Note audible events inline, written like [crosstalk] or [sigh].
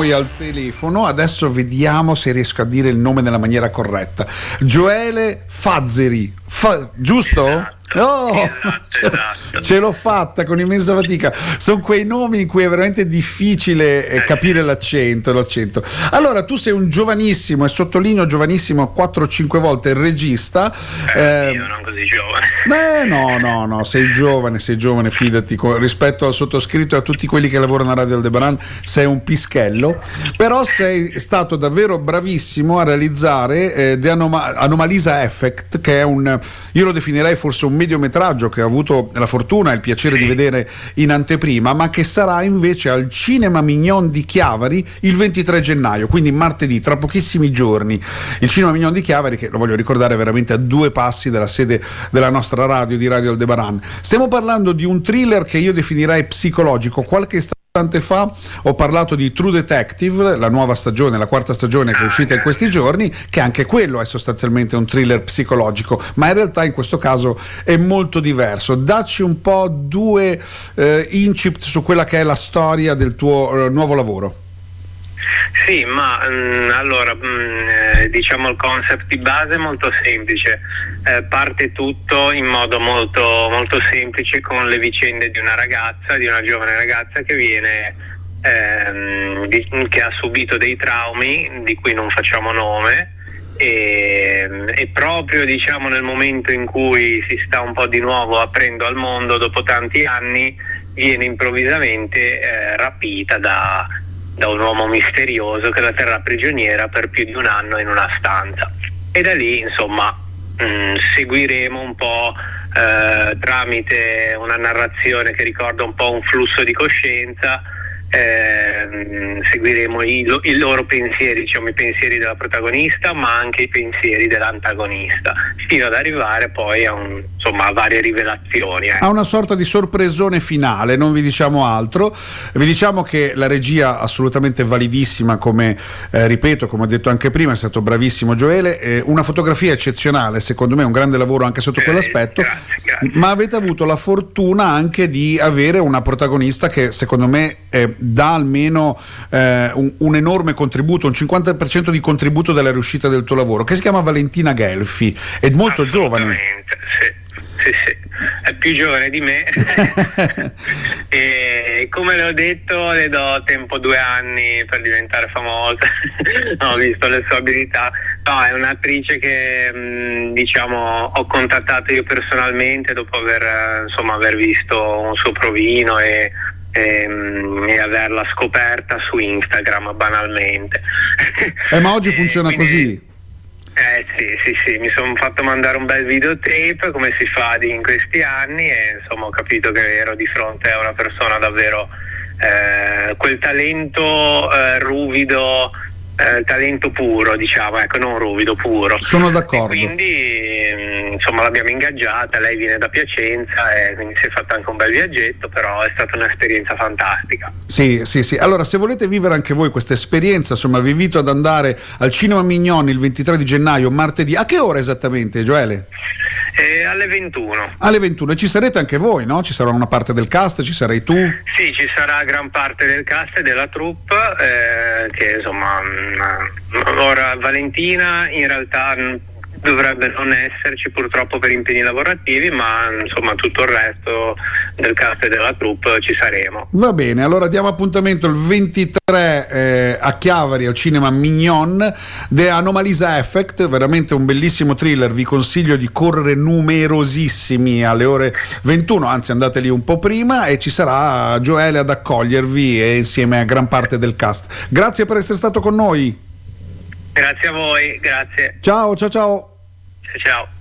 noi al telefono. Adesso vediamo se riesco a dire il nome nella maniera corretta. Gioele Fazzeri, Fa- giusto? Esatto. Oh, Esatto, esatto. ce l'ho fatta con immensa fatica. Sono quei nomi in cui è veramente difficile eh, capire l'accento, l'accento. Allora, tu sei un giovanissimo, e sottolineo giovanissimo 4-5 volte regista. Eh, eh, io non così giovane. Beh, no, no, no, sei giovane, sei giovane, fidati, rispetto al sottoscritto e a tutti quelli che lavorano a Radio Aldebaran sei un pischello, però sei stato davvero bravissimo a realizzare eh, The Anoma- Anomalisa Effect, che è un, io lo definirei forse un mediometraggio che ho avuto la fortuna e il piacere di vedere in anteprima, ma che sarà invece al Cinema Mignon di Chiavari il 23 gennaio, quindi martedì, tra pochissimi giorni. Il Cinema Mignon di Chiavari, che lo voglio ricordare, veramente a due passi dalla sede della nostra radio, di Radio Aldebaran. Stiamo parlando di un thriller che io definirei psicologico. Qualche istante fa ho parlato di True Detective, la nuova stagione, la quarta stagione che è uscita in questi giorni, che anche quello è sostanzialmente un thriller psicologico, ma in realtà in questo caso è molto diverso. Dacci un po' due eh, incipit su quella che è la storia del tuo eh, nuovo lavoro. Sì, ma mm, allora mm, eh, diciamo il concept di base è molto semplice. Eh, parte tutto in modo molto, molto semplice con le vicende di una ragazza, di una giovane ragazza che viene ehm, di- che ha subito dei traumi di cui non facciamo nome e, e proprio diciamo nel momento in cui si sta un po' di nuovo aprendo al mondo dopo tanti anni viene improvvisamente eh, rapita da, da un uomo misterioso che la terrà prigioniera per più di un anno in una stanza. E da lì insomma mh, seguiremo un po' eh, tramite una narrazione che ricorda un po' un flusso di coscienza ehm, seguiremo i, i loro pensieri, diciamo i pensieri della protagonista, ma anche i pensieri dell'antagonista, fino ad arrivare poi a, un- insomma, a varie rivelazioni. ecco. Ha una sorta di sorpresone finale, non vi diciamo altro. Vi diciamo che la regia assolutamente validissima, come eh, ripeto, come ho detto anche prima, è stato bravissimo Gioele. eh, una fotografia eccezionale, secondo me un grande lavoro anche sotto Eh, quell'aspetto. grazie, grazie. Ma avete avuto la fortuna anche di avere una protagonista che secondo me eh, dà almeno eh, un, un enorme contributo, un 50% di contributo della riuscita del tuo lavoro, che si chiama Valentina Gelfi, è molto giovane. Sì, sì, sì. È più giovane di me [laughs] e come le ho detto le do tempo due anni per diventare famosa. no, [laughs] ho visto le sue abilità. No, è un'attrice che mh, diciamo ho contattato io personalmente dopo aver, eh, insomma, aver visto un suo provino e, e, mh, e averla scoperta su Instagram banalmente. Eh, ma oggi funziona quindi- così. eh sì, sì, sì, mi sono fatto mandare un bel videotape come si fa in questi anni e insomma ho capito che ero di fronte a una persona davvero eh, quel talento eh, ruvido, eh, talento puro, diciamo, ecco, non ruvido, puro. Sono E d'accordo. quindi mm, insomma l'abbiamo ingaggiata, lei viene da Piacenza e quindi si è fatto anche un bel viaggetto, però è stata un'esperienza fantastica. Sì, sì, sì. Allora, se volete vivere anche voi questa esperienza, insomma, vi invito ad andare al Cinema Mignon il 23 di gennaio, martedì. A che ora esattamente, Gioele? E alle 21. Alle 21. E ci sarete anche voi, no? Ci sarà una parte del cast, ci sarai tu. Sì, ci sarà gran parte del cast e della troupe eh, che insomma mh, ora Valentina in realtà mh, dovrebbe non esserci purtroppo per impegni lavorativi, ma insomma tutto il resto del cast e della troupe ci saremo. Va bene, allora diamo appuntamento il 23 eh, a Chiavari al cinema Mignon The Anomalisa Effect, veramente un bellissimo thriller, vi consiglio di correre numerosissimi alle ore 21, anzi andate lì un po' prima e ci sarà Gioele ad accogliervi e insieme a gran parte del cast. Grazie per essere stato con noi. Grazie a voi, grazie. Ciao, ciao, ciao. Ciao.